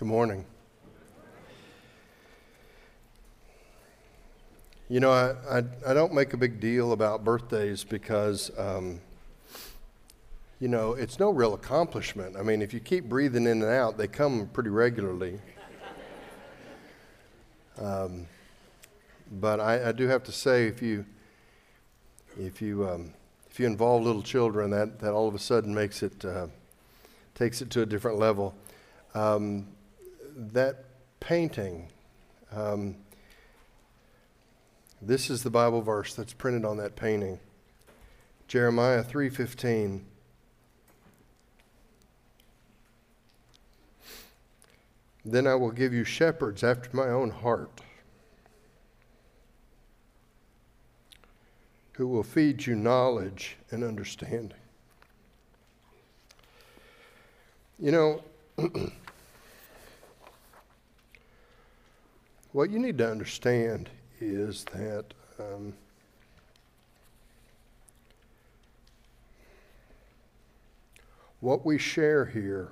Good morning. You know, I, I, I, don't make a big deal about birthdays because, um, you know, it's no real accomplishment. I mean, if you keep breathing in and out, they come pretty regularly. Um, but I, I, do have to say, if you, if you, um, if you involve little children, that, that all of a sudden makes it, uh, takes it to a different level. Um, that painting, um, this is the Bible verse that's printed on that painting. Jeremiah 3:15 Then I will give you shepherds after my own heart who will feed you knowledge and understanding. You know, what you need to understand is that um, what we share here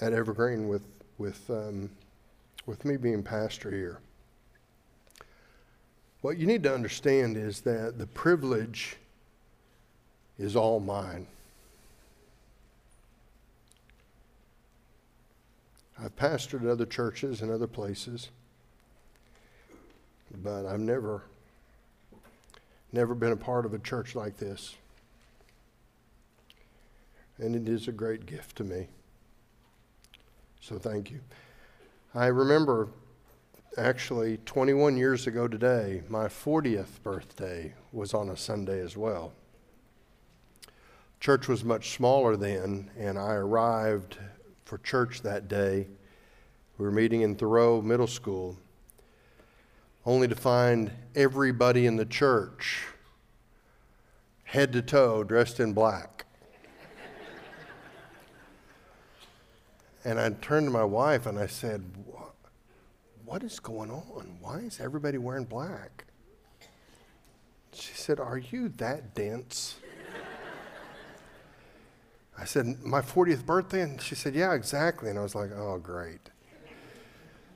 at Evergreen with with um, with me being pastor here. What you need to understand is that the privilege is all mine. I've pastored at other churches and other places, but I've never, never been a part of a church like this. And it is a great gift to me. So thank you. I remember actually 21 years ago today, my 40th birthday was on a Sunday as well. Church was much smaller then, and I arrived for church that day. We were meeting in Thoreau Middle School, only to find everybody in the church, head to toe, dressed in black. and I turned to my wife and I said, What is going on? Why is everybody wearing black? She said, Are you that dense? I said, My 40th birthday? And she said, Yeah, exactly. And I was like, Oh, great.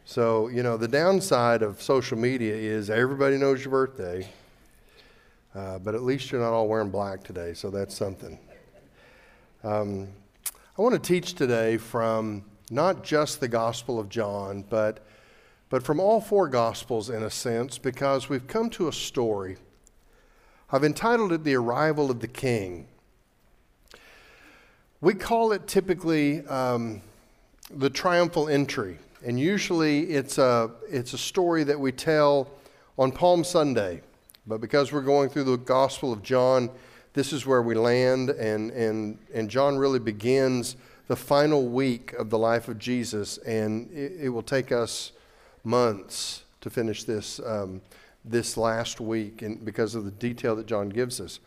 So, you know, the downside of social media is everybody knows your birthday, uh, but at least you're not all wearing black today, so that's something. Um, I want to teach today from not just the Gospel of John, but, but from all four Gospels in a sense, because we've come to a story. I've entitled it The Arrival of the King. We call it typically um, the triumphal entry, and usually it's a, it's a story that we tell on Palm Sunday. But because we're going through the Gospel of John, this is where we land, and, and, and John really begins the final week of the life of Jesus, and it, it will take us months to finish this, um, this last week and because of the detail that John gives us.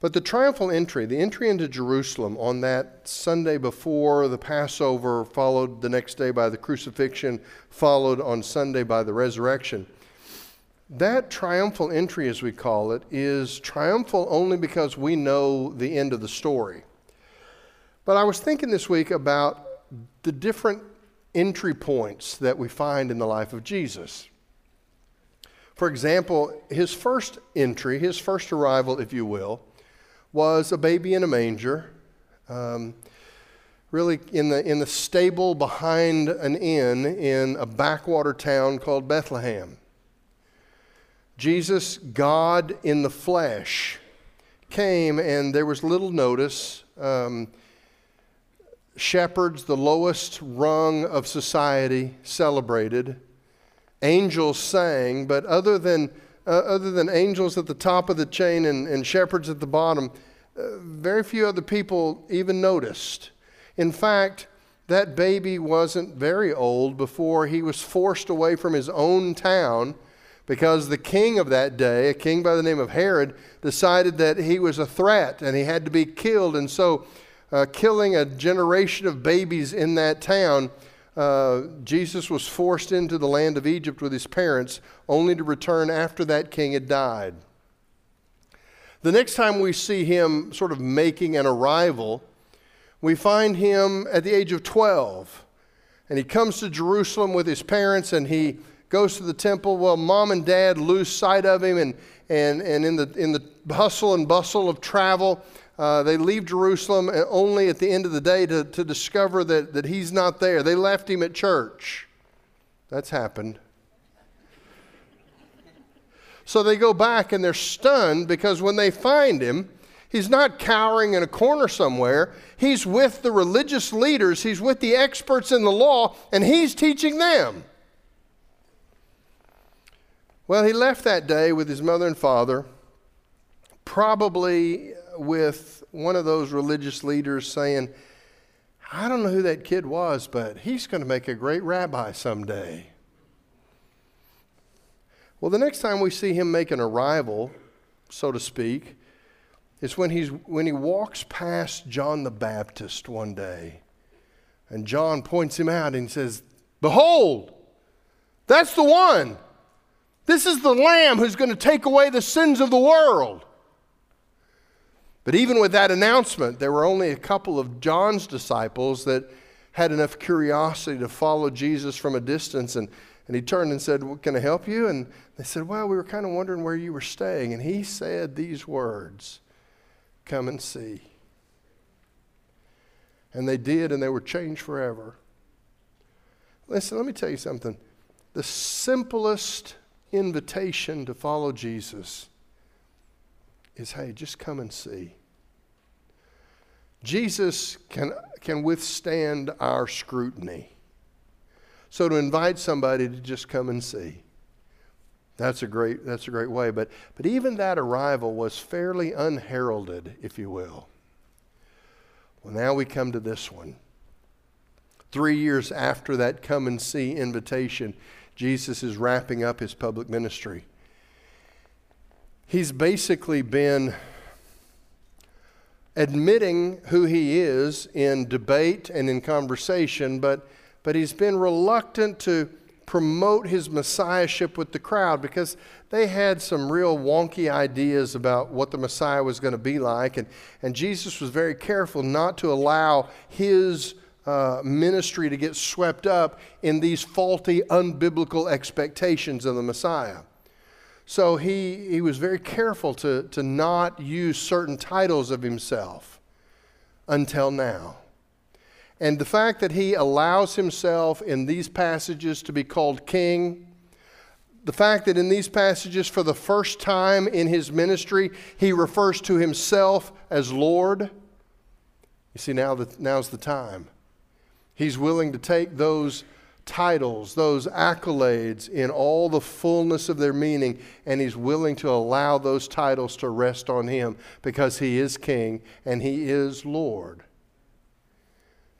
But the triumphal entry, the entry into Jerusalem on that Sunday before the Passover, followed the next day by the crucifixion, followed on Sunday by the resurrection. That triumphal entry, as we call it, is triumphal only because we know the end of the story. But I was thinking this week about the different entry points that we find in the life of Jesus. For example, his first entry, his first arrival, if you will, was a baby in a manger, um, really in the, in the stable behind an inn in a backwater town called Bethlehem. Jesus, God in the flesh, came and there was little notice. Um, shepherds, the lowest rung of society, celebrated. Angels sang, but other than, uh, other than angels at the top of the chain and, and shepherds at the bottom, very few other people even noticed. In fact, that baby wasn't very old before he was forced away from his own town because the king of that day, a king by the name of Herod, decided that he was a threat and he had to be killed. And so, uh, killing a generation of babies in that town, uh, Jesus was forced into the land of Egypt with his parents, only to return after that king had died. The next time we see him sort of making an arrival We find him at the age of 12, and he comes to Jerusalem with his parents and he goes to the temple. Well, mom and dad lose sight of him, and, and, and in, the, in the hustle and bustle of travel, uh, they leave Jerusalem only at the end of the day to, to discover that, that he's not there. They left him at church. That's happened. So they go back and they're stunned because when they find him, he's not cowering in a corner somewhere. He's with the religious leaders, he's with the experts in the law, and he's teaching them. Well, he left that day with his mother and father, probably with one of those religious leaders saying, I don't know who that kid was, but he's going to make a great rabbi someday. Well, the next time we see him make an arrival, so to speak, is when, he's, when he walks past John the Baptist one day. And John points him out and says, Behold, that's the one. This is the Lamb who's going to take away the sins of the world. But even with that announcement, there were only a couple of John's disciples that had enough curiosity to follow Jesus from a distance. And, and he turned and said, well, Can I help you? And they said, Well, we were kind of wondering where you were staying. And he said these words Come and see. And they did, and they were changed forever. Listen, let me tell you something. The simplest invitation to follow Jesus is hey, just come and see. Jesus can, can withstand our scrutiny. So to invite somebody to just come and see, that's a great, that's a great way. But, but even that arrival was fairly unheralded, if you will. Well, now we come to this one. Three years after that come and see invitation, Jesus is wrapping up his public ministry he's basically been admitting who he is in debate and in conversation, but, but he's been reluctant to promote his messiahship with the crowd because they had some real wonky ideas about what the Messiah was going to be like. And, and Jesus was very careful not to allow his uh, ministry to get swept up in these faulty, unbiblical expectations of the Messiah. So he, he was very careful to, to not use certain titles of himself until now. And the fact that he allows himself in these passages to be called king, the fact that in these passages, for the first time in his ministry, he refers to himself as Lord. You see, now the, now's the time. He's willing to take those titles, those accolades in all the fullness of their meaning, and he's willing to allow those titles to rest on him because he is king and he is Lord.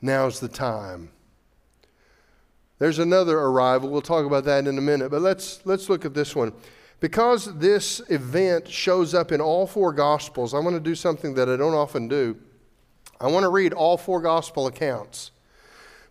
Now's the time. There's another arrival. We'll talk about that in a minute, but let's, let's look at this one. Because this event shows up in all four Gospels, I want to do something that I don't often do. I want to read all four Gospel accounts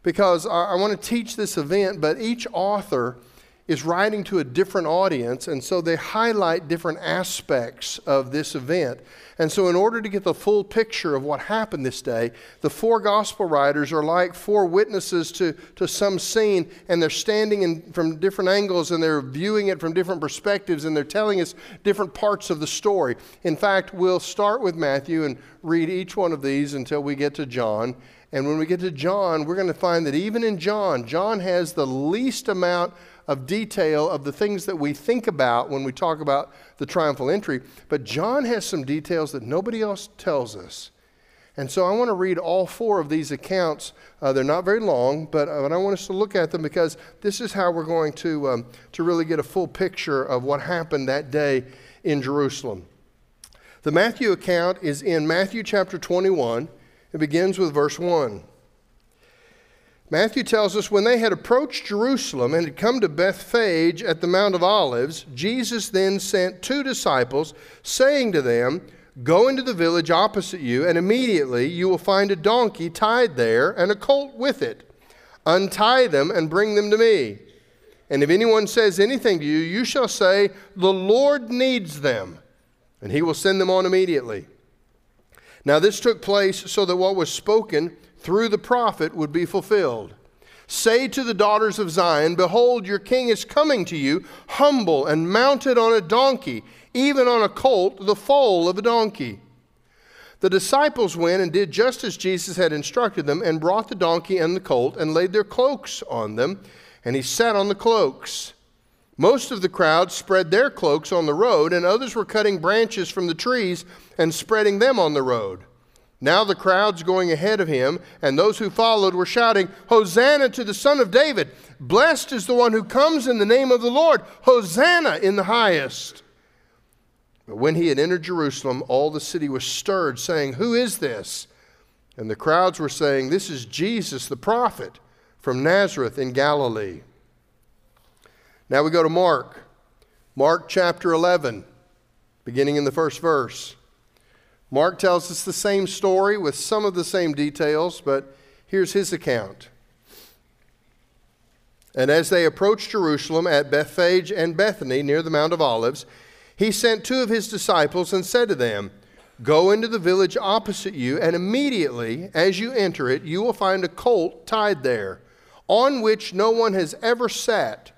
because I, I want to teach this event, but each author is writing to a different audience, and so they highlight different aspects of this event. And so, in order to get the full picture of what happened this day, the four gospel writers are like four witnesses to, to some scene, and they're standing in, from different angles and they're viewing it from different perspectives, and they're telling us different parts of the story. In fact, we'll start with Matthew and read each one of these until we get to John. And when we get to John, we're going to find that even in John, John has the least amount of detail of the things that we think about when we talk about the triumphal entry. But John has some details that nobody else tells us. And so I want to read all four of these accounts. Uh, they're not very long, but, uh, but I want us to look at them because this is how we're going to, um, to really get a full picture of what happened that day in Jerusalem. The Matthew account is in Matthew chapter 21. It begins with verse 1. Matthew tells us when they had approached Jerusalem and had come to Bethphage at the Mount of Olives, Jesus then sent two disciples, saying to them, Go into the village opposite you, and immediately you will find a donkey tied there and a colt with it. Untie them and bring them to me. And if anyone says anything to you, you shall say, The Lord needs them, and he will send them on immediately. Now, this took place so that what was spoken through the prophet would be fulfilled. Say to the daughters of Zion, Behold, your king is coming to you, humble and mounted on a donkey, even on a colt, the foal of a donkey. The disciples went and did just as Jesus had instructed them, and brought the donkey and the colt, and laid their cloaks on them, and he sat on the cloaks. Most of the crowd spread their cloaks on the road, and others were cutting branches from the trees and spreading them on the road. Now the crowds going ahead of him and those who followed were shouting, Hosanna to the Son of David! Blessed is the one who comes in the name of the Lord! Hosanna in the highest! But when he had entered Jerusalem, all the city was stirred, saying, Who is this? And the crowds were saying, This is Jesus the prophet from Nazareth in Galilee. Now we go to Mark. Mark chapter 11, beginning in the first verse. Mark tells us the same story with some of the same details, but here's his account. And as they approached Jerusalem at Bethphage and Bethany near the Mount of Olives, he sent two of his disciples and said to them, Go into the village opposite you, and immediately as you enter it, you will find a colt tied there, on which no one has ever sat.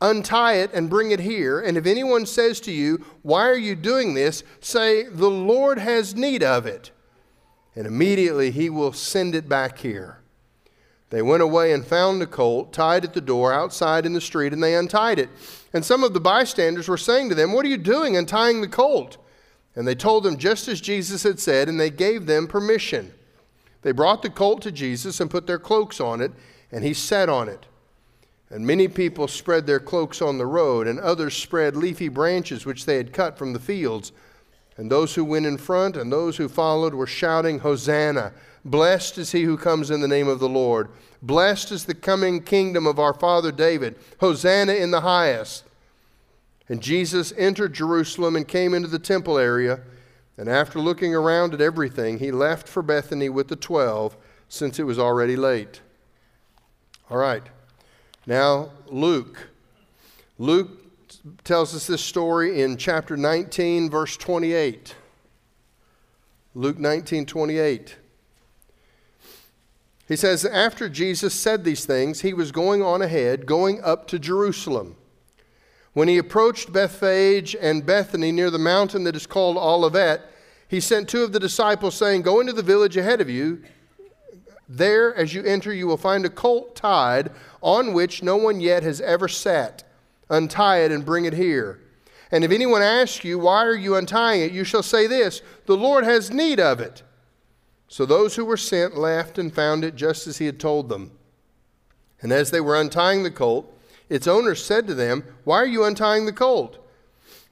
Untie it and bring it here. And if anyone says to you, Why are you doing this? say, The Lord has need of it. And immediately he will send it back here. They went away and found the colt tied at the door outside in the street, and they untied it. And some of the bystanders were saying to them, What are you doing untying the colt? And they told them just as Jesus had said, and they gave them permission. They brought the colt to Jesus and put their cloaks on it, and he sat on it. And many people spread their cloaks on the road, and others spread leafy branches which they had cut from the fields. And those who went in front and those who followed were shouting, Hosanna! Blessed is he who comes in the name of the Lord. Blessed is the coming kingdom of our father David. Hosanna in the highest. And Jesus entered Jerusalem and came into the temple area. And after looking around at everything, he left for Bethany with the twelve, since it was already late. All right. Now, Luke. Luke tells us this story in chapter 19, verse 28. Luke 19, 28. He says, After Jesus said these things, he was going on ahead, going up to Jerusalem. When he approached Bethphage and Bethany near the mountain that is called Olivet, he sent two of the disciples, saying, Go into the village ahead of you. There, as you enter, you will find a colt tied on which no one yet has ever sat. Untie it and bring it here. And if anyone asks you, Why are you untying it? you shall say this The Lord has need of it. So those who were sent left and found it just as he had told them. And as they were untying the colt, its owner said to them, Why are you untying the colt?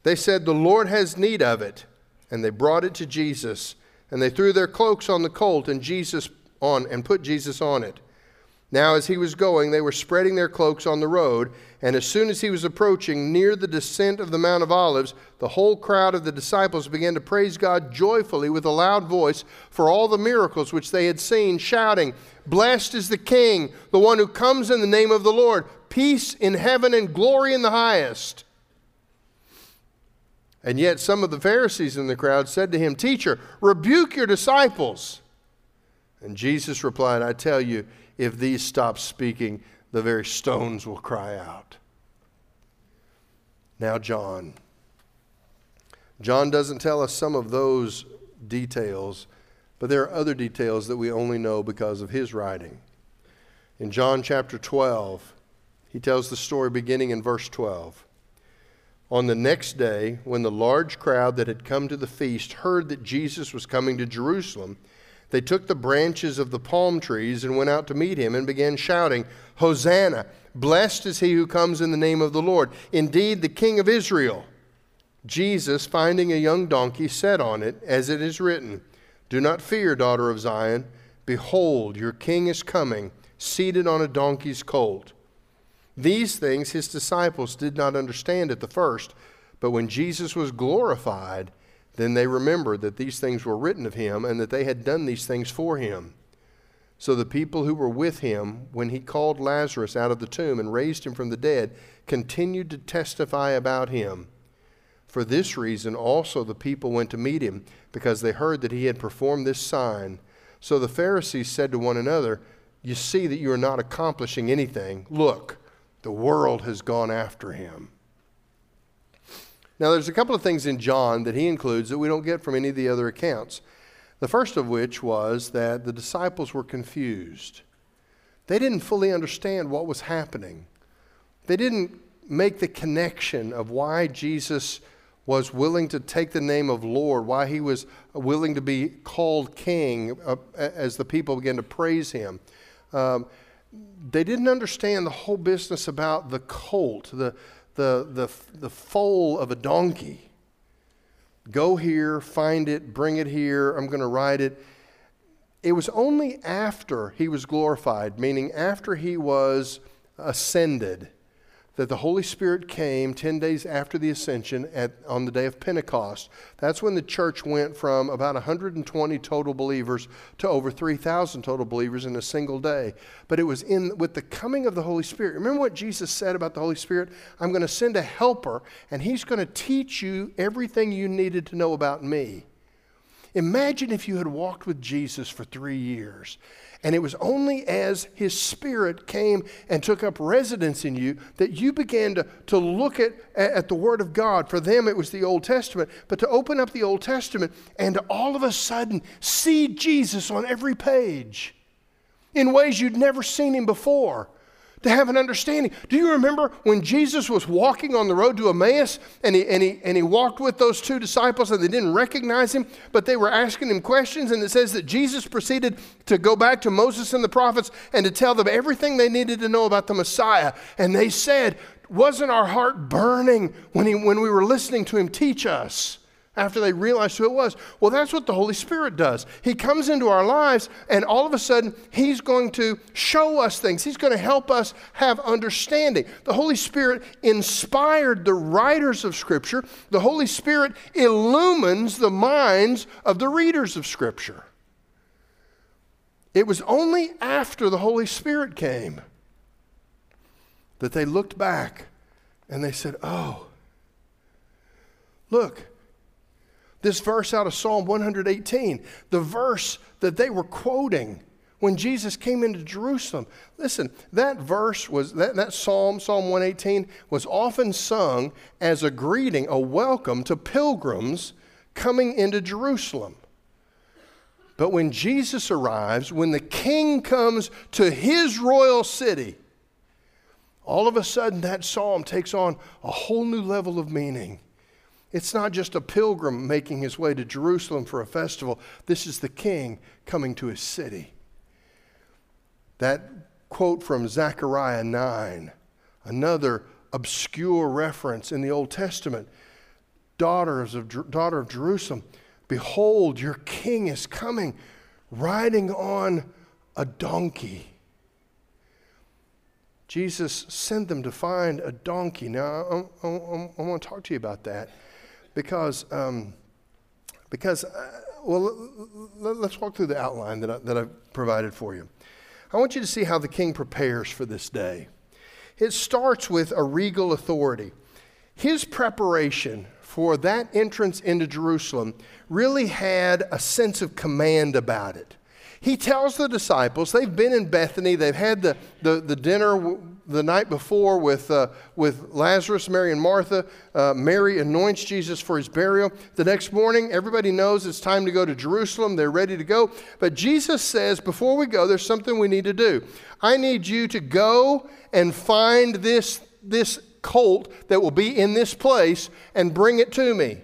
They said, The Lord has need of it. And they brought it to Jesus. And they threw their cloaks on the colt, and Jesus on and put Jesus on it. Now, as he was going, they were spreading their cloaks on the road, and as soon as he was approaching near the descent of the Mount of Olives, the whole crowd of the disciples began to praise God joyfully with a loud voice for all the miracles which they had seen, shouting, Blessed is the King, the one who comes in the name of the Lord, peace in heaven and glory in the highest. And yet some of the Pharisees in the crowd said to him, Teacher, rebuke your disciples. And Jesus replied, I tell you, if these stop speaking, the very stones will cry out. Now, John. John doesn't tell us some of those details, but there are other details that we only know because of his writing. In John chapter 12, he tells the story beginning in verse 12. On the next day, when the large crowd that had come to the feast heard that Jesus was coming to Jerusalem, they took the branches of the palm trees and went out to meet him and began shouting, Hosanna! Blessed is he who comes in the name of the Lord. Indeed, the King of Israel. Jesus, finding a young donkey, sat on it, as it is written Do not fear, daughter of Zion. Behold, your king is coming, seated on a donkey's colt. These things his disciples did not understand at the first, but when Jesus was glorified, then they remembered that these things were written of him and that they had done these things for him. So the people who were with him when he called Lazarus out of the tomb and raised him from the dead continued to testify about him. For this reason also the people went to meet him, because they heard that he had performed this sign. So the Pharisees said to one another, You see that you are not accomplishing anything. Look, the world has gone after him. Now, there's a couple of things in John that he includes that we don't get from any of the other accounts. The first of which was that the disciples were confused. They didn't fully understand what was happening. They didn't make the connection of why Jesus was willing to take the name of Lord, why he was willing to be called king uh, as the people began to praise him. Um, they didn't understand the whole business about the colt, the, the, the, the foal of a donkey. Go here, find it, bring it here, I'm going to ride it. It was only after he was glorified, meaning after he was ascended, that the Holy Spirit came 10 days after the ascension at, on the day of Pentecost. That's when the church went from about 120 total believers to over 3,000 total believers in a single day. But it was in with the coming of the Holy Spirit. Remember what Jesus said about the Holy Spirit? I'm going to send a helper, and he's going to teach you everything you needed to know about me. Imagine if you had walked with Jesus for three years and it was only as his spirit came and took up residence in you that you began to, to look at, at the Word of God. For them, it was the Old Testament, but to open up the Old Testament and to all of a sudden see Jesus on every page in ways you'd never seen him before to have an understanding. Do you remember when Jesus was walking on the road to Emmaus and he, and, he, and he walked with those two disciples and they didn't recognize him, but they were asking him questions? And it says that Jesus proceeded to go back to Moses and the prophets and to tell them everything they needed to know about the Messiah. And they said, Wasn't our heart burning when, he, when we were listening to him teach us? After they realized who it was. Well, that's what the Holy Spirit does. He comes into our lives, and all of a sudden, He's going to show us things. He's going to help us have understanding. The Holy Spirit inspired the writers of Scripture, the Holy Spirit illumines the minds of the readers of Scripture. It was only after the Holy Spirit came that they looked back and they said, Oh, look this verse out of Psalm 118, the verse that they were quoting when Jesus came into Jerusalem. Listen, that verse was, that, that psalm, Psalm 118, was often sung as a greeting, a welcome to pilgrims coming into Jerusalem. But when Jesus arrives, when the king comes to his royal city, all of a sudden that psalm takes on a whole new level of meaning. It's not just a pilgrim making his way to Jerusalem for a festival. This is the king coming to his city. That quote from Zechariah 9, another obscure reference in the Old Testament. Daughters of, daughter of Jerusalem, behold, your king is coming riding on a donkey. Jesus sent them to find a donkey. Now, I, I, I, I want to talk to you about that because, um, because uh, well, let's walk through the outline that, I, that I've provided for you. I want you to see how the king prepares for this day. It starts with a regal authority. His preparation for that entrance into Jerusalem really had a sense of command about it. He tells the disciples, they've been in Bethany, they've had the, the, the dinner the night before with, uh, with Lazarus, Mary, and Martha. Uh, Mary anoints Jesus for his burial. The next morning, everybody knows it's time to go to Jerusalem. They're ready to go. But Jesus says, before we go, there's something we need to do. I need you to go and find this, this colt that will be in this place and bring it to me.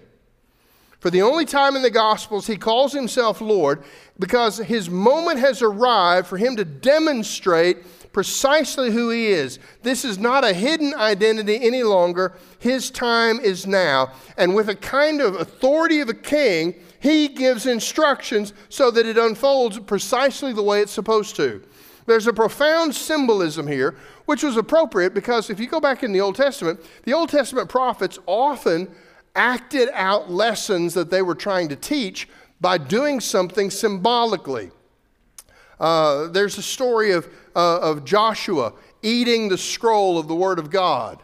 For the only time in the Gospels, he calls himself Lord because his moment has arrived for him to demonstrate precisely who he is. This is not a hidden identity any longer. His time is now. And with a kind of authority of a king, he gives instructions so that it unfolds precisely the way it's supposed to. There's a profound symbolism here, which was appropriate because if you go back in the Old Testament, the Old Testament prophets often acted out lessons that they were trying to teach by doing something symbolically. Uh, there's a story of, uh, of Joshua eating the scroll of the Word of God.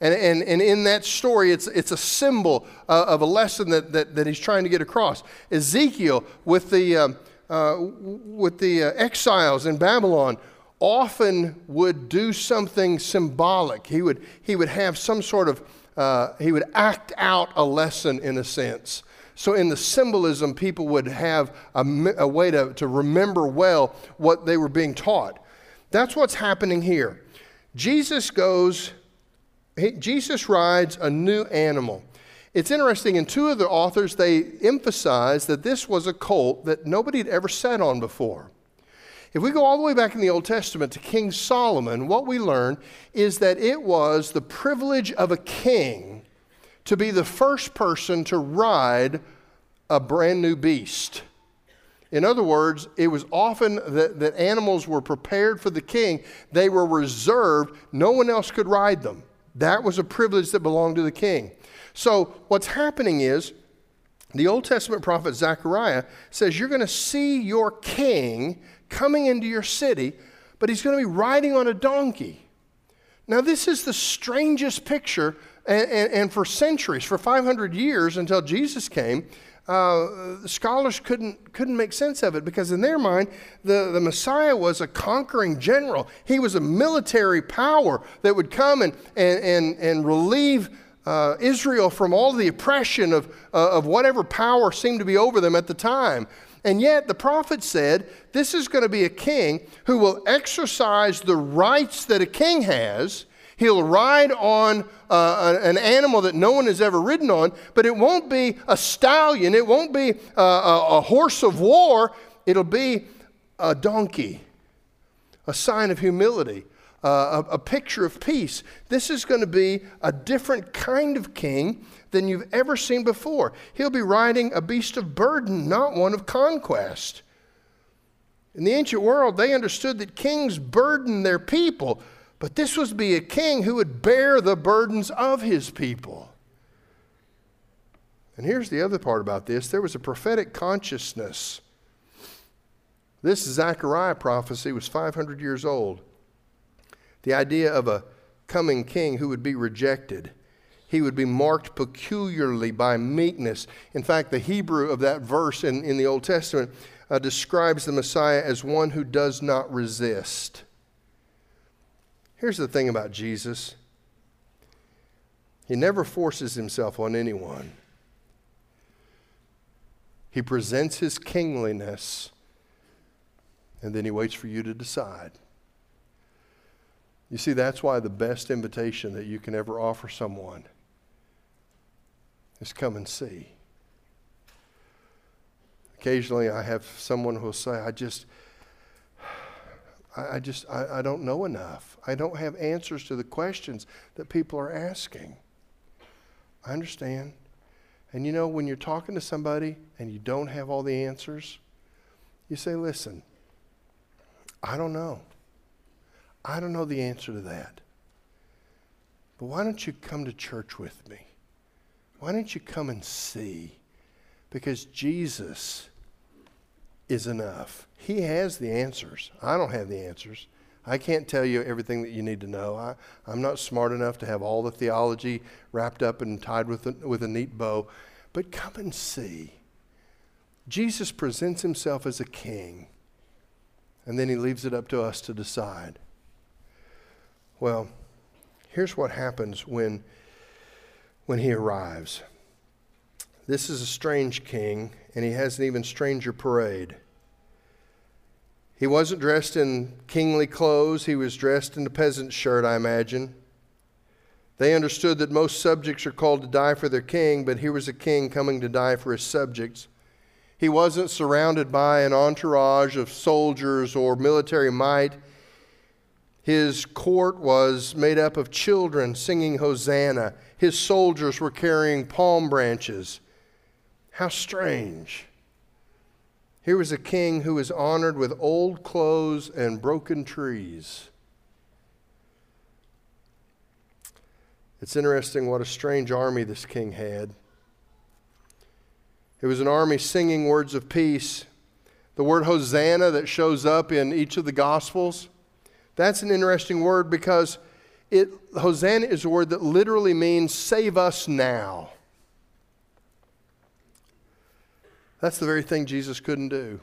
And, and, and in that story, it's, it's a symbol uh, of a lesson that, that, that he's trying to get across. Ezekiel, with the, uh, uh, with the uh, exiles in Babylon, often would do something symbolic. He would, he would have some sort of, uh, he would act out a lesson in a sense. So, in the symbolism, people would have a, a way to, to remember well what they were being taught. That's what's happening here. Jesus goes, he, Jesus rides a new animal. It's interesting, in two of the authors, they emphasize that this was a colt that nobody had ever sat on before. If we go all the way back in the Old Testament to King Solomon, what we learn is that it was the privilege of a king to be the first person to ride a brand new beast. In other words, it was often that, that animals were prepared for the king, they were reserved, no one else could ride them. That was a privilege that belonged to the king. So, what's happening is the Old Testament prophet Zechariah says, You're going to see your king coming into your city, but he's going to be riding on a donkey. Now, this is the strangest picture, and, and, and for centuries, for 500 years until Jesus came, uh, scholars couldn't, couldn't make sense of it because, in their mind, the, the Messiah was a conquering general. He was a military power that would come and, and, and, and relieve uh, Israel from all the oppression of, uh, of whatever power seemed to be over them at the time. And yet, the prophet said, This is going to be a king who will exercise the rights that a king has. He'll ride on uh, an animal that no one has ever ridden on, but it won't be a stallion. It won't be uh, a, a horse of war. It'll be a donkey, a sign of humility, uh, a, a picture of peace. This is going to be a different kind of king than you've ever seen before. He'll be riding a beast of burden, not one of conquest. In the ancient world, they understood that kings burdened their people, but this was to be a king who would bear the burdens of his people. And here's the other part about this there was a prophetic consciousness. This Zechariah prophecy was 500 years old. The idea of a coming king who would be rejected he would be marked peculiarly by meekness. In fact, the Hebrew of that verse in, in the Old Testament uh, describes the Messiah as one who does not resist. Here's the thing about Jesus He never forces himself on anyone. He presents his kingliness and then he waits for you to decide. You see, that's why the best invitation that you can ever offer someone is come and see. Occasionally, I have someone who will say, I just, I, just, I, I don't know enough. I don't have answers to the questions that people are asking. I understand. And you know, when you're talking to somebody and you don't have all the answers, you say, listen, I don't know. I don't know the answer to that. But why don't you come to church with me? Why don't you come and see? Because Jesus is enough. He has the answers. I don't have the answers. I can't tell you everything that you need to know. I, am not smart enough to have all the theology wrapped up and tied with a, with a neat bow. But come and see. Jesus presents himself as a king, and then he leaves it up to us to decide. Well, here's what happens when when he arrives. This is a strange king, and he has an even stranger parade. He wasn't dressed in kingly clothes, he was dressed in a peasant shirt, I imagine. They understood that most subjects are called to die for their king, but here was a king coming to die for his subjects. He wasn't surrounded by an entourage of soldiers or military might. His court was made up of children singing Hosanna. His soldiers were carrying palm branches. How strange. Here was a king who was honored with old clothes and broken trees. It's interesting what a strange army this king had. It was an army singing words of peace. The word Hosanna that shows up in each of the Gospels that's an interesting word because it, Hosanna is a word that literally means save us now. That's the very thing Jesus couldn't do.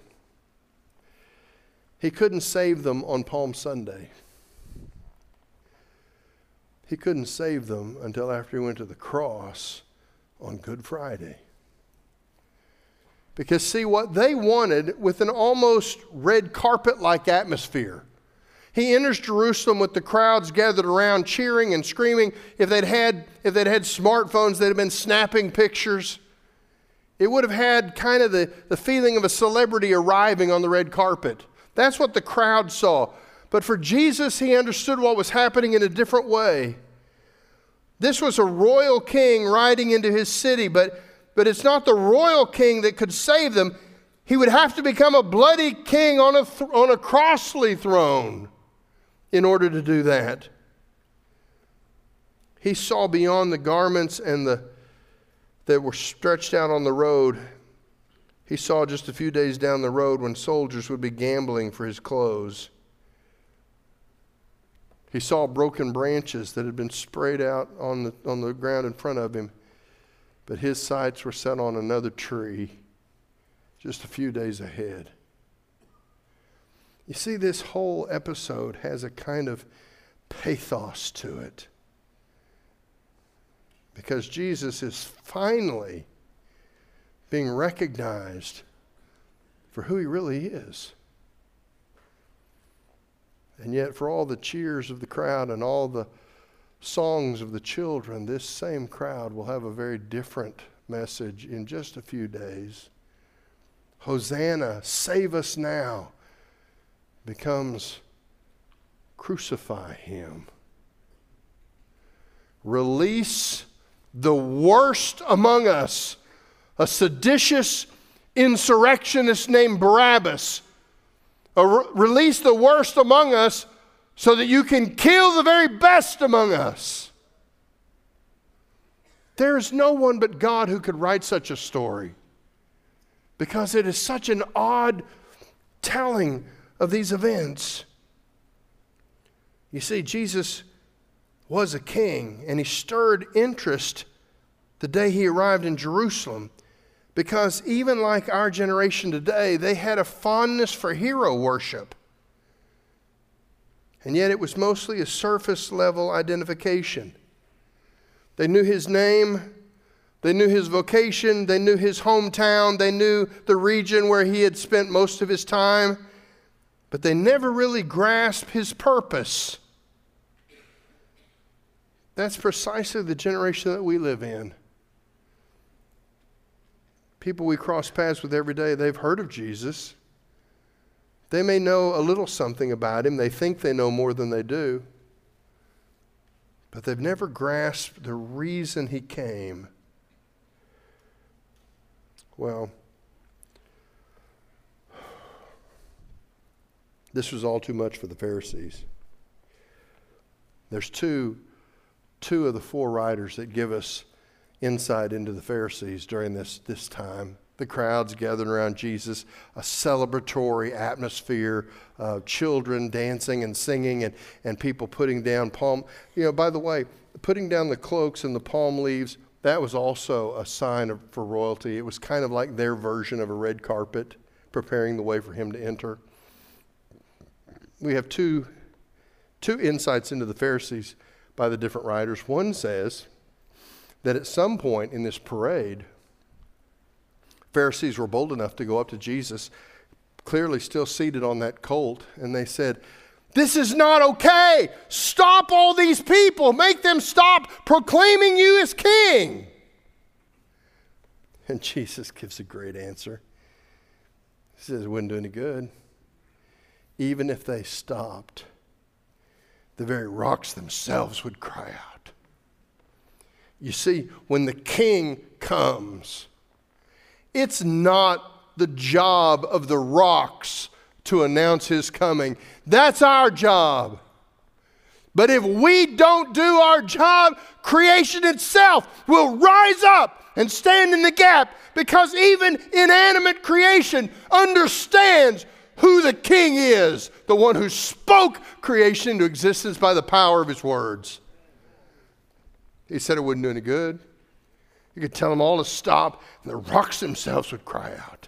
He couldn't save them on Palm Sunday. He couldn't save them until after he went to the cross on Good Friday. Because, see, what they wanted with an almost red carpet like atmosphere. He enters Jerusalem with the crowds gathered around, cheering and screaming. If they'd had, if they'd had smartphones, they'd have been snapping pictures. It would have had kind of the, the feeling of a celebrity arriving on the red carpet. That's what the crowd saw. But for Jesus, he understood what was happening in a different way. This was a royal king riding into his city, but, but it's not the royal king that could save them. He would have to become a bloody king on a, th- on a costly throne in order to do that. He saw beyond the garments and the that were stretched out on the road. He saw just a few days down the road when soldiers would be gambling for his clothes. He saw broken branches that had been sprayed out on the, on the ground in front of him, but his sights were set on another tree just a few days ahead. You see, this whole episode has a kind of pathos to it because Jesus is finally being recognized for who he really is. And yet, for all the cheers of the crowd and all the songs of the children, this same crowd will have a very different message in just a few days. Hosanna, save us now, becomes crucify him. Release the worst among us, a seditious insurrectionist named Barabbas. Re- release the worst among us so that you can kill the very best among us. There is no one but God who could write such a story because it is such an odd telling of these events. You see, Jesus was a king, and he stirred interest the day he arrived in Jerusalem because even like our generation today, they had a fondness for hero worship. And yet it was mostly a surface level identification. They knew his name, they knew his vocation, they knew his hometown, they knew the region where he had spent most of his time, but they never really grasped his purpose. That's precisely the generation that we live in. People we cross paths with every day, they've heard of Jesus. They may know a little something about him. They think they know more than they do. But they've never grasped the reason he came. Well, this was all too much for the Pharisees. There's two two of the four writers that give us insight into the Pharisees during this, this time. The crowds gathered around Jesus, a celebratory atmosphere, children dancing and singing, and, and people putting down palm. You know, by the way, putting down the cloaks and the palm leaves, that was also a sign of, for royalty. It was kind of like their version of a red carpet, preparing the way for him to enter. We have two, two insights into the Pharisees by the different writers. One says that at some point in this parade, Pharisees were bold enough to go up to Jesus, clearly still seated on that colt, and they said, This is not okay. Stop all these people. Make them stop proclaiming you as king. And Jesus gives a great answer. He says, It wouldn't do any good. Even if they stopped, the very rocks themselves would cry out. You see, when the king comes, it's not the job of the rocks to announce his coming. That's our job. But if we don't do our job, creation itself will rise up and stand in the gap because even inanimate creation understands who the king is, the one who spoke creation into existence by the power of his words. He said it wouldn't do any good. You could tell them all to stop, and the rocks themselves would cry out.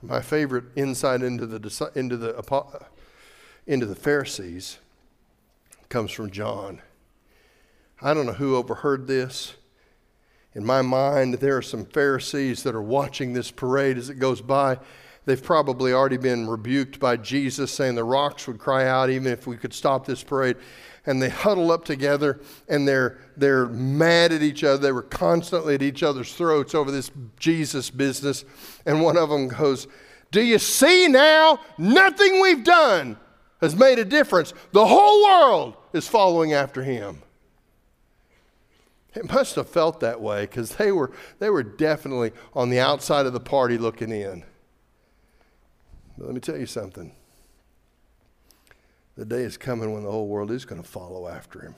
My favorite insight into the, into the, into the Pharisees comes from John. I don't know who overheard this. In my mind, there are some Pharisees that are watching this parade as it goes by. They've probably already been rebuked by Jesus, saying the rocks would cry out even if we could stop this parade. And they huddle up together and they're, they're mad at each other. They were constantly at each other's throats over this Jesus business. And one of them goes, Do you see now? Nothing we've done has made a difference. The whole world is following after him. It must have felt that way because they were, they were definitely on the outside of the party looking in. But let me tell you something. The day is coming when the whole world is going to follow after him.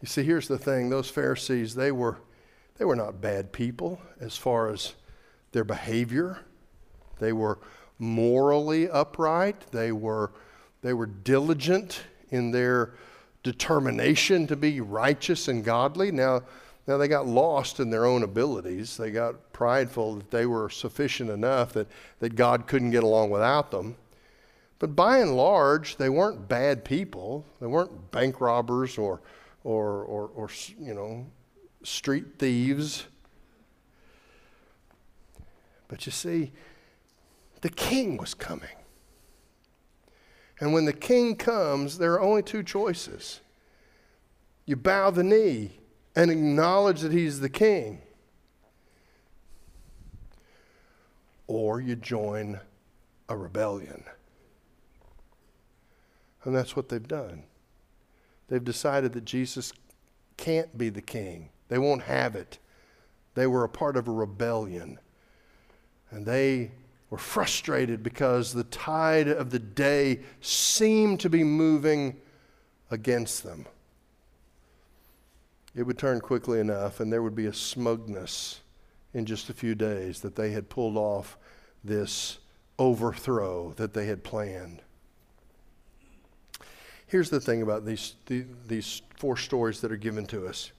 You see, here's the thing those Pharisees, they were, they were not bad people as far as their behavior. They were morally upright, they were, they were diligent in their determination to be righteous and godly. Now, now they got lost in their own abilities. They got prideful that they were sufficient enough that, that God couldn't get along without them. But by and large, they weren't bad people. They weren't bank robbers or, or, or, or you know, street thieves. But you see, the king was coming. And when the king comes, there are only two choices. You bow the knee and acknowledge that he's the king, or you join a rebellion. And that's what they've done. They've decided that Jesus can't be the king, they won't have it. They were a part of a rebellion. And they were frustrated because the tide of the day seemed to be moving against them. It would turn quickly enough, and there would be a smugness in just a few days that they had pulled off this overthrow that they had planned. Here's the thing about these, these four stories that are given to us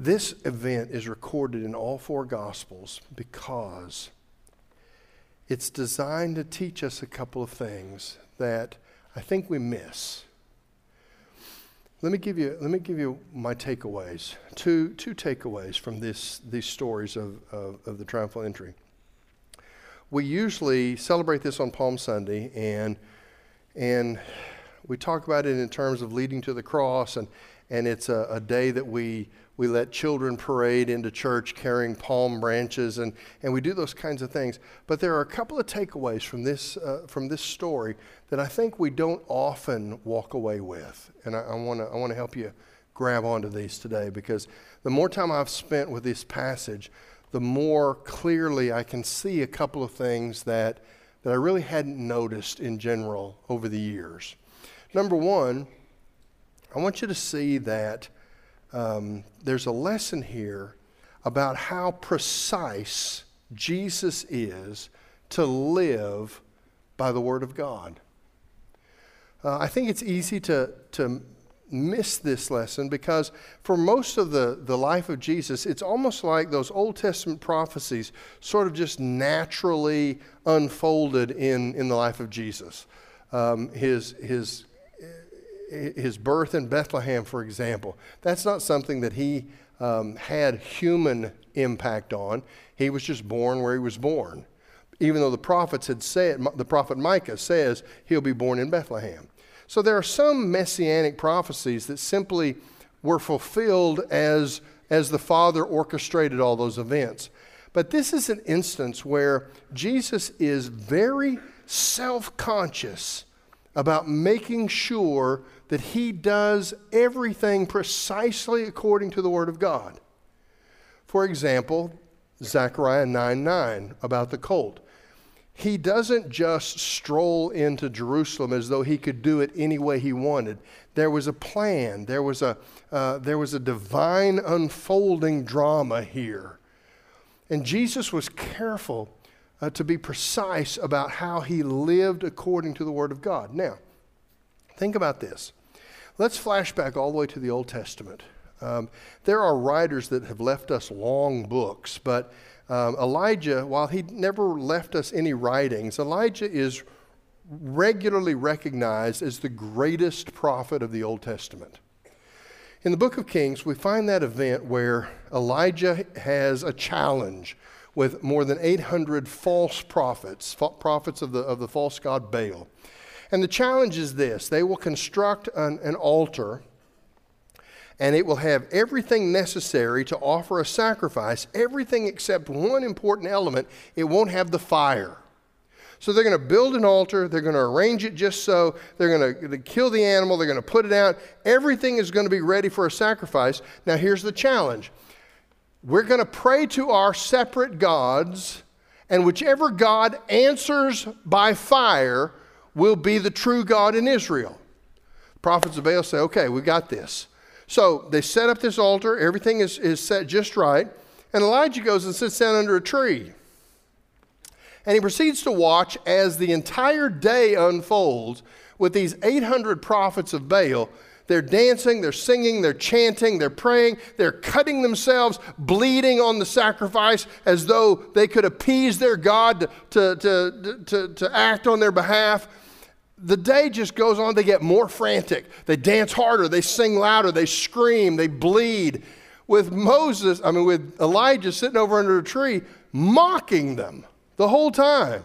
This event is recorded in all four Gospels because it's designed to teach us a couple of things that I think we miss. Let me give you, let me give you my takeaways. Two, two takeaways from this, these stories of, of, of the triumphal entry. We usually celebrate this on Palm Sunday, and, and we talk about it in terms of leading to the cross, and, and it's a, a day that we we let children parade into church carrying palm branches, and, and we do those kinds of things. But there are a couple of takeaways from this, uh, from this story that I think we don't often walk away with. And I, I want to I wanna help you grab onto these today because the more time I've spent with this passage, the more clearly I can see a couple of things that, that I really hadn't noticed in general over the years. Number one, I want you to see that um, there's a lesson here about how precise Jesus is to live by the Word of God. Uh, I think it's easy to, to miss this lesson because for most of the, the life of Jesus, it's almost like those Old Testament prophecies sort of just naturally unfolded in, in the life of Jesus. Um, his, his his birth in Bethlehem, for example, that's not something that he um, had human impact on. He was just born where he was born. Even though the prophets had said, the prophet Micah says he'll be born in Bethlehem. So there are some messianic prophecies that simply were fulfilled as, as the Father orchestrated all those events. But this is an instance where Jesus is very self conscious about making sure that he does everything precisely according to the Word of God. For example, Zechariah 9 9 about the colt. he doesn't just stroll into Jerusalem as though he could do it any way he wanted. There was a plan, there was a, uh, there was a divine unfolding drama here. And Jesus was careful uh, to be precise about how he lived according to the Word of God. Now, think about this. Let's flash back all the way to the Old Testament. Um, there are writers that have left us long books, but um, Elijah, while he never left us any writings, Elijah is regularly recognized as the greatest prophet of the Old Testament. In the book of Kings, we find that event where Elijah has a challenge with more than 800 false prophets, prophets of the, of the false god Baal. And the challenge is this they will construct an, an altar and it will have everything necessary to offer a sacrifice, everything except one important element. It won't have the fire. So they're going to build an altar, they're going to arrange it just so, they're going to kill the animal, they're going to put it out. Everything is going to be ready for a sacrifice. Now, here's the challenge we're going to pray to our separate gods, and whichever God answers by fire will be the true God in Israel. The prophets of Baal say, okay, we got this. So they set up this altar, everything is, is set just right, and Elijah goes and sits down under a tree. And he proceeds to watch as the entire day unfolds with these 800 prophets of Baal. They're dancing, they're singing, they're chanting, they're praying, they're cutting themselves, bleeding on the sacrifice as though they could appease their God to, to, to, to, act on their behalf the day just goes on. They get more frantic. They dance harder. They sing louder. They scream. They bleed. With Moses, I mean, with Elijah sitting over under a tree, mocking them the whole time.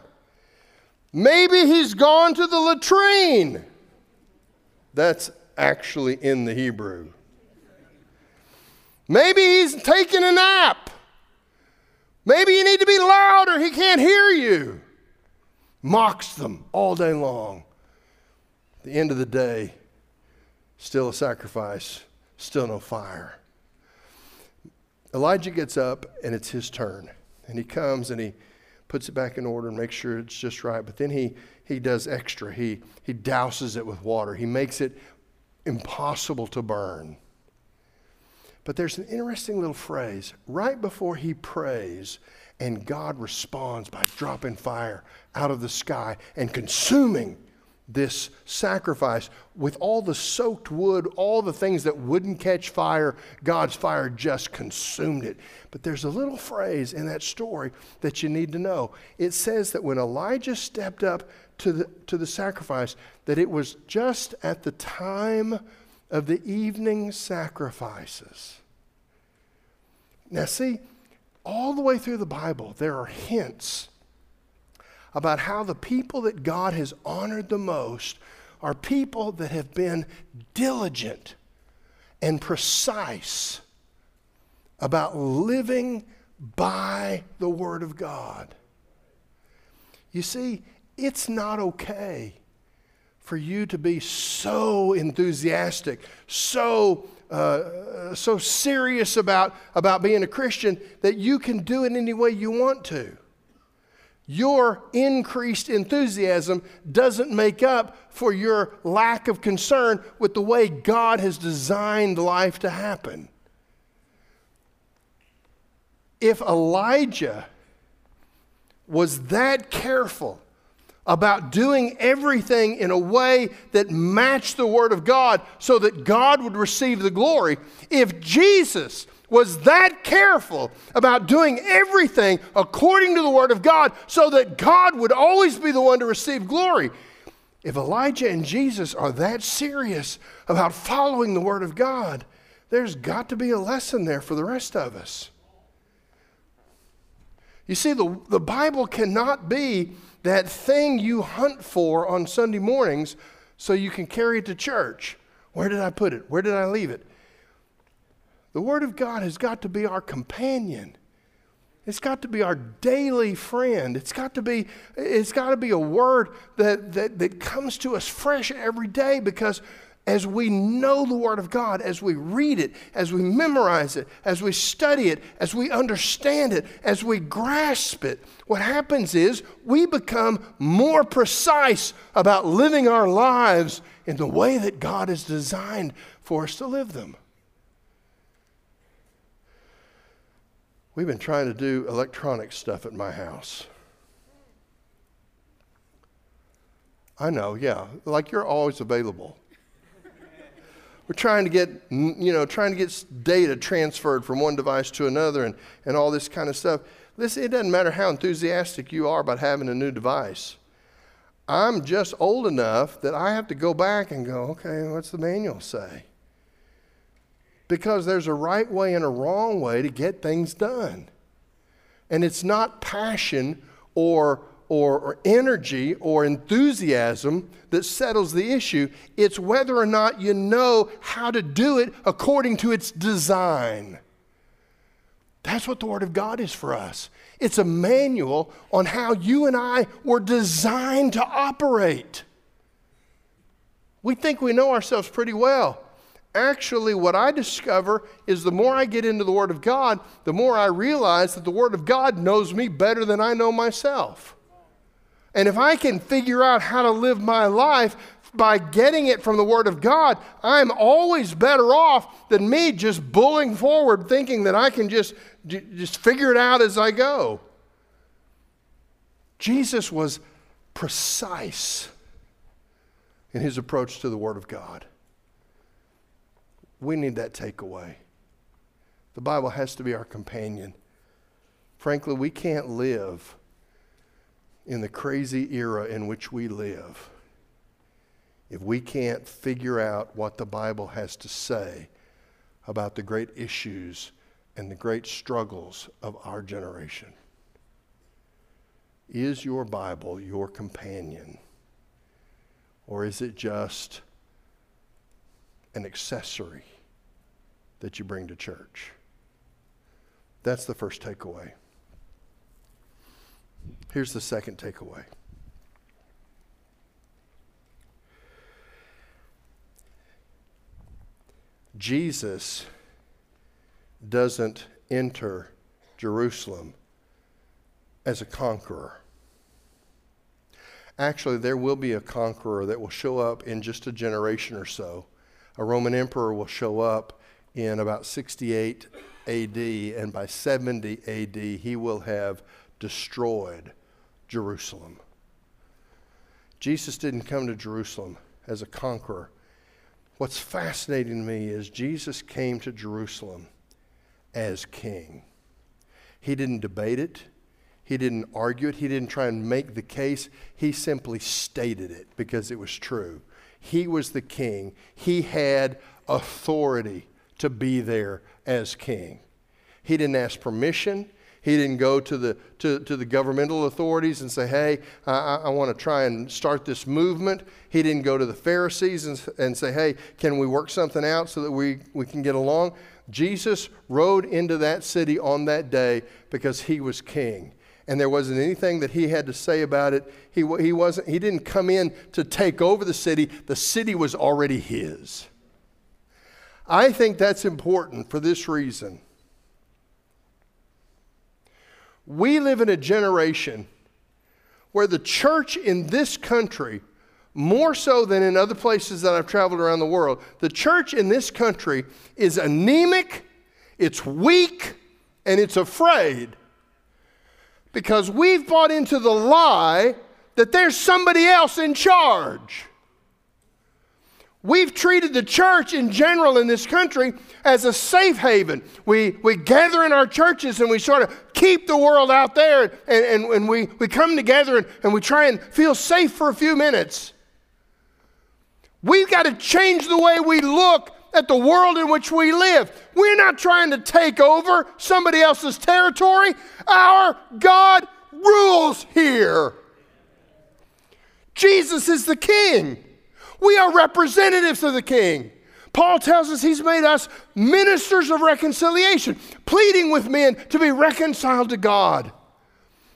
Maybe he's gone to the latrine. That's actually in the Hebrew. Maybe he's taking a nap. Maybe you need to be louder. He can't hear you. Mocks them all day long the end of the day, still a sacrifice, still no fire. Elijah gets up and it's his turn. And he comes and he puts it back in order and makes sure it's just right. But then he, he does extra. He, he douses it with water, he makes it impossible to burn. But there's an interesting little phrase right before he prays, and God responds by dropping fire out of the sky and consuming this sacrifice with all the soaked wood, all the things that wouldn't catch fire, God's fire just consumed it. But there's a little phrase in that story that you need to know. It says that when Elijah stepped up to the, to the sacrifice, that it was just at the time of the evening sacrifices. Now, see, all the way through the Bible, there are hints about how the people that God has honored the most are people that have been diligent and precise about living by the Word of God. You see, it's not okay for you to be so enthusiastic, so uh, so serious about, about being a Christian that you can do it any way you want to. Your increased enthusiasm doesn't make up for your lack of concern with the way God has designed life to happen. If Elijah was that careful about doing everything in a way that matched the Word of God so that God would receive the glory, if Jesus was that careful about doing everything according to the Word of God so that God would always be the one to receive glory. If Elijah and Jesus are that serious about following the Word of God, there's got to be a lesson there for the rest of us. You see, the, the Bible cannot be that thing you hunt for on Sunday mornings so you can carry it to church. Where did I put it? Where did I leave it? The Word of God has got to be our companion. It's got to be our daily friend. It's got to be, it's got to be a word that, that, that comes to us fresh every day because as we know the Word of God, as we read it, as we memorize it, as we study it, as we understand it, as we grasp it, what happens is we become more precise about living our lives in the way that God has designed for us to live them. We've been trying to do electronic stuff at my house. I know, yeah. Like you're always available. We're trying to get, you know, trying to get data transferred from one device to another and, and all this kind of stuff. Listen, it doesn't matter how enthusiastic you are about having a new device. I'm just old enough that I have to go back and go, okay, what's the manual say? Because there's a right way and a wrong way to get things done. And it's not passion or or, or energy or enthusiasm that settles the issue. It's whether or not you know how to do it according to its design. That's what the Word of God is for us. It's a manual on how you and I were designed to operate. We think we know ourselves pretty well. Actually, what I discover is the more I get into the Word of God, the more I realize that the Word of God knows me better than I know myself. And if I can figure out how to live my life by getting it from the Word of God, I'm always better off than me just bulling forward thinking that I can just, just figure it out as I go. Jesus was precise in his approach to the Word of God. We need that takeaway. The Bible has to be our companion. Frankly, we can't live in the crazy era in which we live if we can't figure out what the Bible has to say about the great issues and the great struggles of our generation. Is your Bible your companion? Or is it just an accessory that you bring to church? That's the first takeaway. Here's the second takeaway. Jesus doesn't enter Jerusalem as a conqueror. Actually, there will be a conqueror that will show up in just a generation or so. A Roman emperor will show up in about 68 AD, and by 70 AD, he will have destroyed Jerusalem. Jesus didn't come to Jerusalem as a conqueror. What's fascinating to me is Jesus came to Jerusalem as king. He didn't debate it. He didn't argue it. He didn't try and make the case. He simply stated it because it was true. He was the king. He had authority to be there as king. He didn't ask permission. He didn't go to the, to, to the governmental authorities and say, hey, I, I want to try and start this movement. He didn't go to the Pharisees and, and say, hey, can we work something out so that we, we can get along? Jesus rode into that city on that day because he was king. And there wasn't anything that he had to say about it. He, he, wasn't, he didn't come in to take over the city, the city was already his. I think that's important for this reason. We live in a generation where the church in this country, more so than in other places that I've traveled around the world, the church in this country is anemic, it's weak, and it's afraid. Because we've bought into the lie that there's somebody else in charge. We've treated the church in general in this country as a safe haven. We, we gather in our churches and we sort of keep the world out there and, and, and we, we come together and, and we try and feel safe for a few minutes. We've got to change the way we look at the world in which we live. We're not trying to take over somebody else's territory. Our God rules here. Jesus is the king. We are representatives of the king. Paul tells us he's made us ministers of reconciliation, pleading with men to be reconciled to God.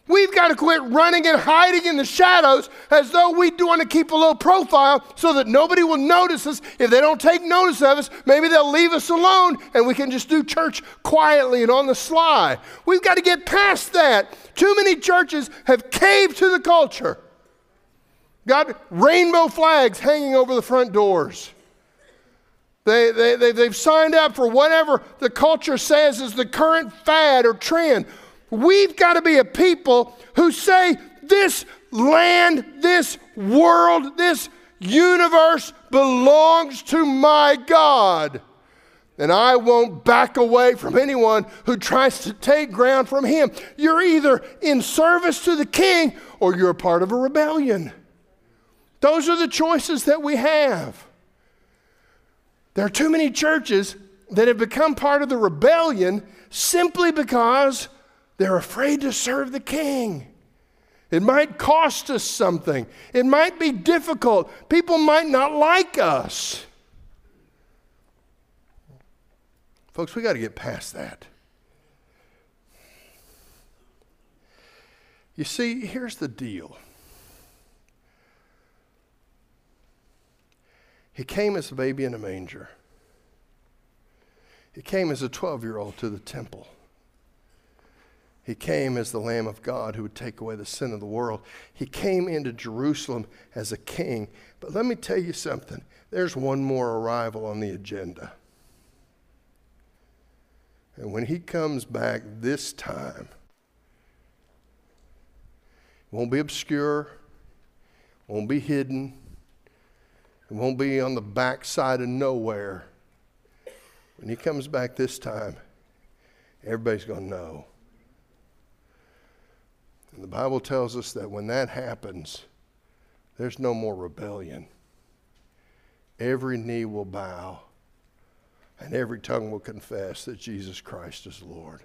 We've got to quit running and hiding in the shadows as though we want to keep a low profile so that nobody will notice us. If they don't take notice of us, maybe they'll leave us alone and we can just do church quietly and on the sly. We've got to get past that. Too many churches have caved to the culture. Got rainbow flags hanging over the front doors. They, they, they, they've signed up for whatever the culture says is the current fad or trend. We've got to be a people who say, This land, this world, this universe belongs to my God. And I won't back away from anyone who tries to take ground from him. You're either in service to the king or you're a part of a rebellion. Those are the choices that we have. There are too many churches that have become part of the rebellion simply because they're afraid to serve the king. It might cost us something. It might be difficult. People might not like us. Folks, we got to get past that. You see, here's the deal. He came as a baby in a manger. He came as a 12 year old to the temple. He came as the Lamb of God who would take away the sin of the world. He came into Jerusalem as a king. But let me tell you something there's one more arrival on the agenda. And when he comes back this time, it won't be obscure, won't be hidden, it won't be on the backside of nowhere. When he comes back this time, everybody's going to know. And the Bible tells us that when that happens, there's no more rebellion. Every knee will bow and every tongue will confess that Jesus Christ is Lord.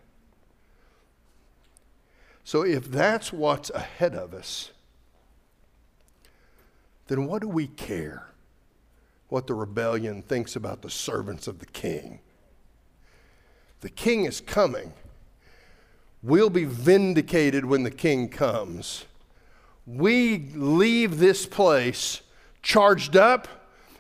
So, if that's what's ahead of us, then what do we care what the rebellion thinks about the servants of the king? The king is coming. We'll be vindicated when the king comes. We leave this place charged up,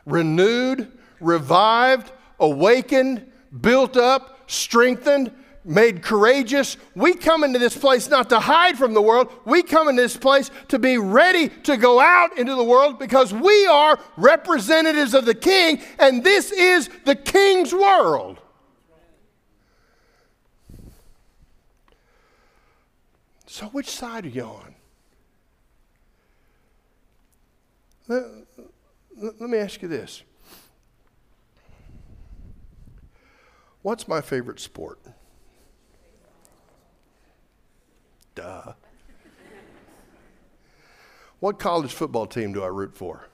renewed, revived, awakened, built up, strengthened, made courageous. We come into this place not to hide from the world. We come into this place to be ready to go out into the world because we are representatives of the king, and this is the king's world. So, which side are you on? Let, let, me ask you this What's my favorite sport? Duh. What college football team do I root for?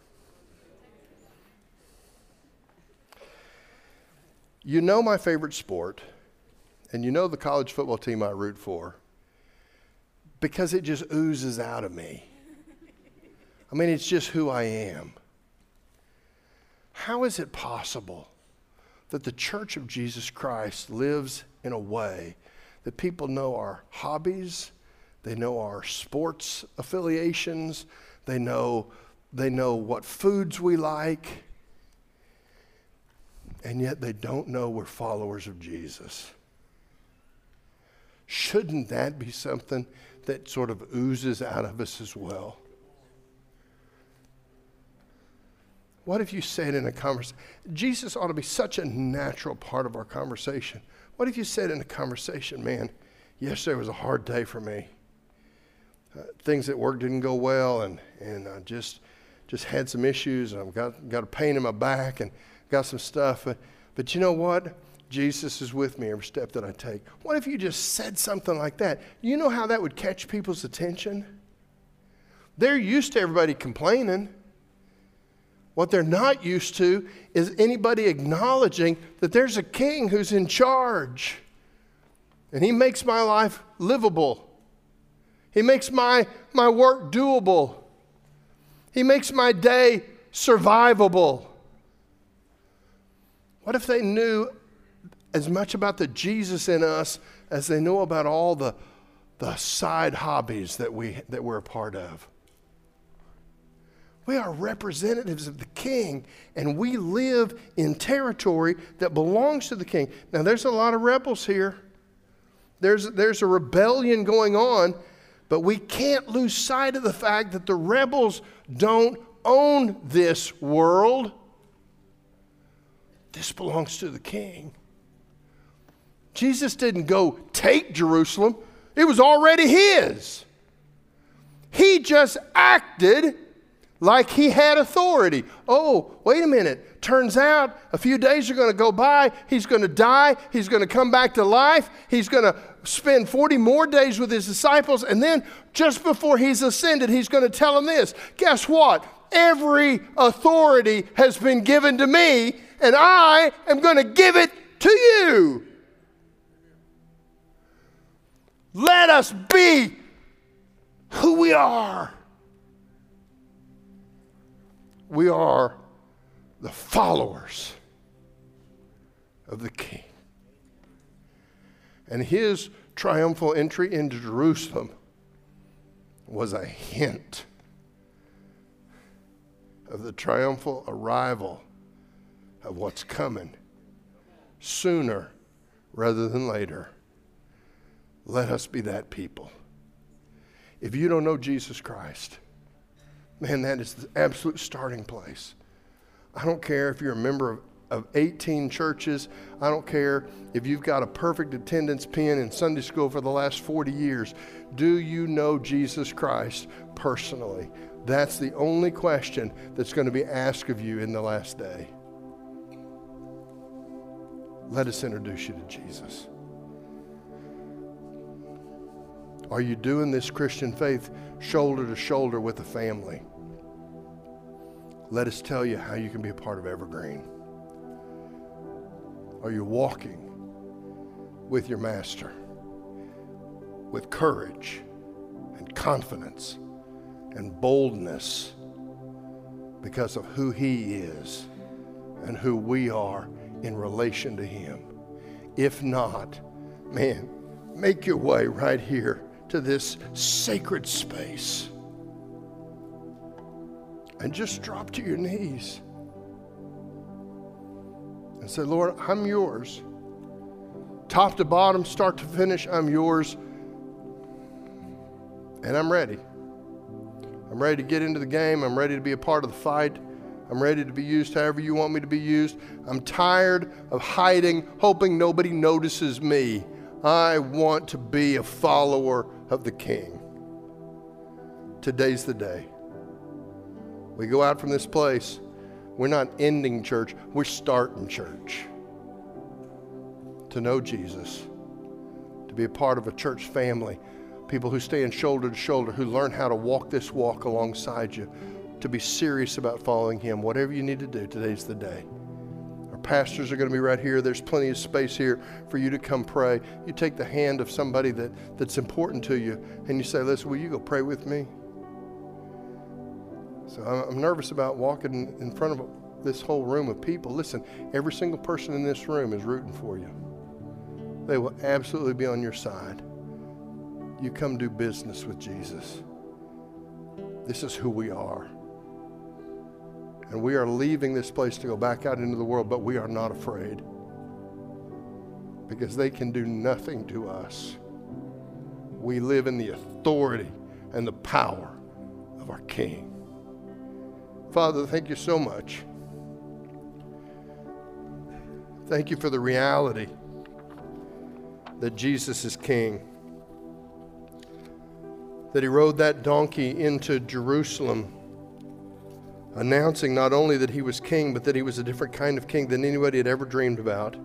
You know my favorite sport, and you know the college football team I root for because it just oozes out of me. I mean, it's just who I am. How is it possible that the church of Jesus Christ lives in a way that people know our hobbies, they know our sports affiliations, they know, they know what foods we like, and yet they don't know we're followers of Jesus? Shouldn't that be something that sort of oozes out of us as well? What if you said in a conversation, Jesus ought to be such a natural part of our conversation. What if you said in a conversation, man, yesterday was a hard day for me. Uh, things at work didn't go well, and, and I just, just had some issues. and I've got, got a pain in my back and got some stuff. But, but you know what? Jesus is with me every step that I take. What if you just said something like that? You know how that would catch people's attention? They're used to everybody complaining. What they're not used to is anybody acknowledging that there's a king who's in charge. And he makes my life livable. He makes my, my work doable. He makes my day survivable. What if they knew as much about the Jesus in us as they know about all the, the side hobbies that, we, that we're a part of. We are representatives of the king, and we live in territory that belongs to the king. Now, there's a lot of rebels here. There's, there's a rebellion going on, but we can't lose sight of the fact that the rebels don't own this world. This belongs to the king. Jesus didn't go take Jerusalem, it was already his. He just acted like he had authority. Oh, wait a minute. Turns out a few days are going to go by. He's going to die. He's going to come back to life. He's going to spend 40 more days with his disciples. And then just before he's ascended, he's going to tell them this Guess what? Every authority has been given to me, and I am going to give it to you. Let us be who we are. We are the followers of the King. And his triumphal entry into Jerusalem was a hint of the triumphal arrival of what's coming sooner rather than later. Let us be that people. If you don't know Jesus Christ, man, that is the absolute starting place. I don't care if you're a member of, of 18 churches. I don't care if you've got a perfect attendance pin in Sunday school for the last 40 years. Do you know Jesus Christ personally? That's the only question that's going to be asked of you in the last day. Let us introduce you to Jesus. Are you doing this Christian faith shoulder to shoulder with the family? Let us tell you how you can be a part of Evergreen. Are you walking with your master with courage and confidence and boldness because of who he is and who we are in relation to him? If not, man, make your way right here to this sacred space and just drop to your knees and say, Lord, I'm yours. Top to bottom, start to finish, I'm yours. And I'm ready. I'm ready to get into the game. I'm ready to be a part of the fight. I'm ready to be used however you want me to be used. I'm tired of hiding, hoping nobody notices me. I want to be a follower of the King. Today's the day. We go out from this place, we're not ending church, we're starting church. To know Jesus, to be a part of a church family, people who stand shoulder to shoulder, who learn how to walk this walk alongside you, to be serious about following Him. Whatever you need to do, today's the day Our pastors are going to be right here. There's plenty of space here for you to come pray. You take the hand of somebody that, that's important to you and you say, Listen, will you go pray with me? So I'm nervous about walking in front of this whole room of people. Listen, every single person in this room is rooting for you. They will absolutely be on your side. You come do business with Jesus. This is who we are. And we are leaving this place to go back out into the world, but we are not afraid because they can do nothing to us. We live in the authority and the power of our King. Father, thank you so much. Thank you for the reality that Jesus is King. That he rode that donkey into Jerusalem announcing not only that he was king, but that he was a different kind of king than anybody had ever dreamed about.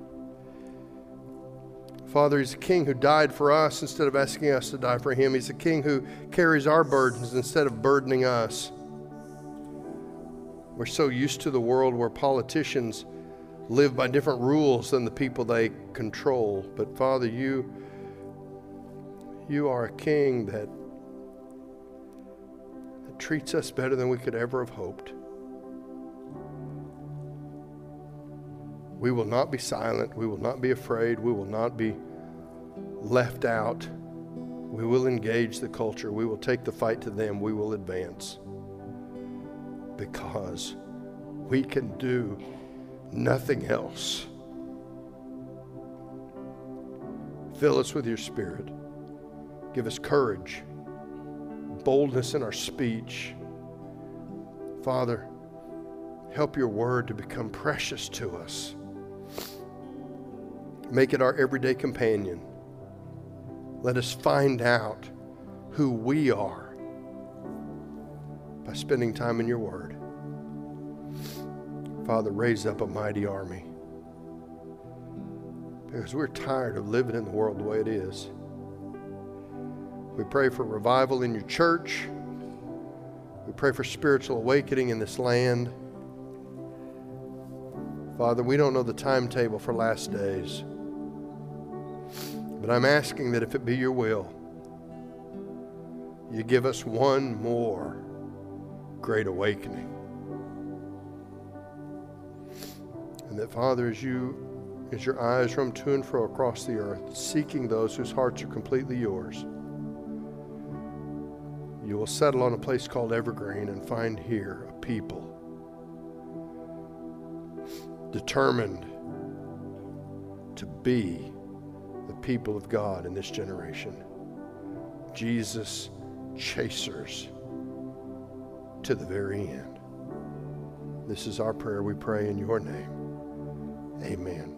Father, he's a king who died for us instead of asking us to die for him. He's a king who carries our burdens instead of burdening us. We're so used to the world where politicians live by different rules than the people they control. But Father, you you are a king that treats us better than we could ever have hoped. We will not be silent. We will not be afraid. We will not be left out. We will engage the culture. We will take the fight to them. We will advance. Because we can do nothing else. Fill us with your spirit. Give us courage, boldness in our speech. Father, help your word to become precious to us. Make it our everyday companion. Let us find out who we are by spending time in your word. Father, raise up a mighty army because we're tired of living in the world the way it is. We pray for revival in your church. We pray for spiritual awakening in this land. Father, we don't know the timetable for last days. But I'm asking that if it be your will, you give us one more great awakening. And that, Father, as you as your eyes roam to and fro across the earth, seeking those whose hearts are completely yours, you will settle on a place called Evergreen and find here a people determined to be the people of God in this generation. Jesus chasers to the very end. This is our prayer. We pray in your name. Amen.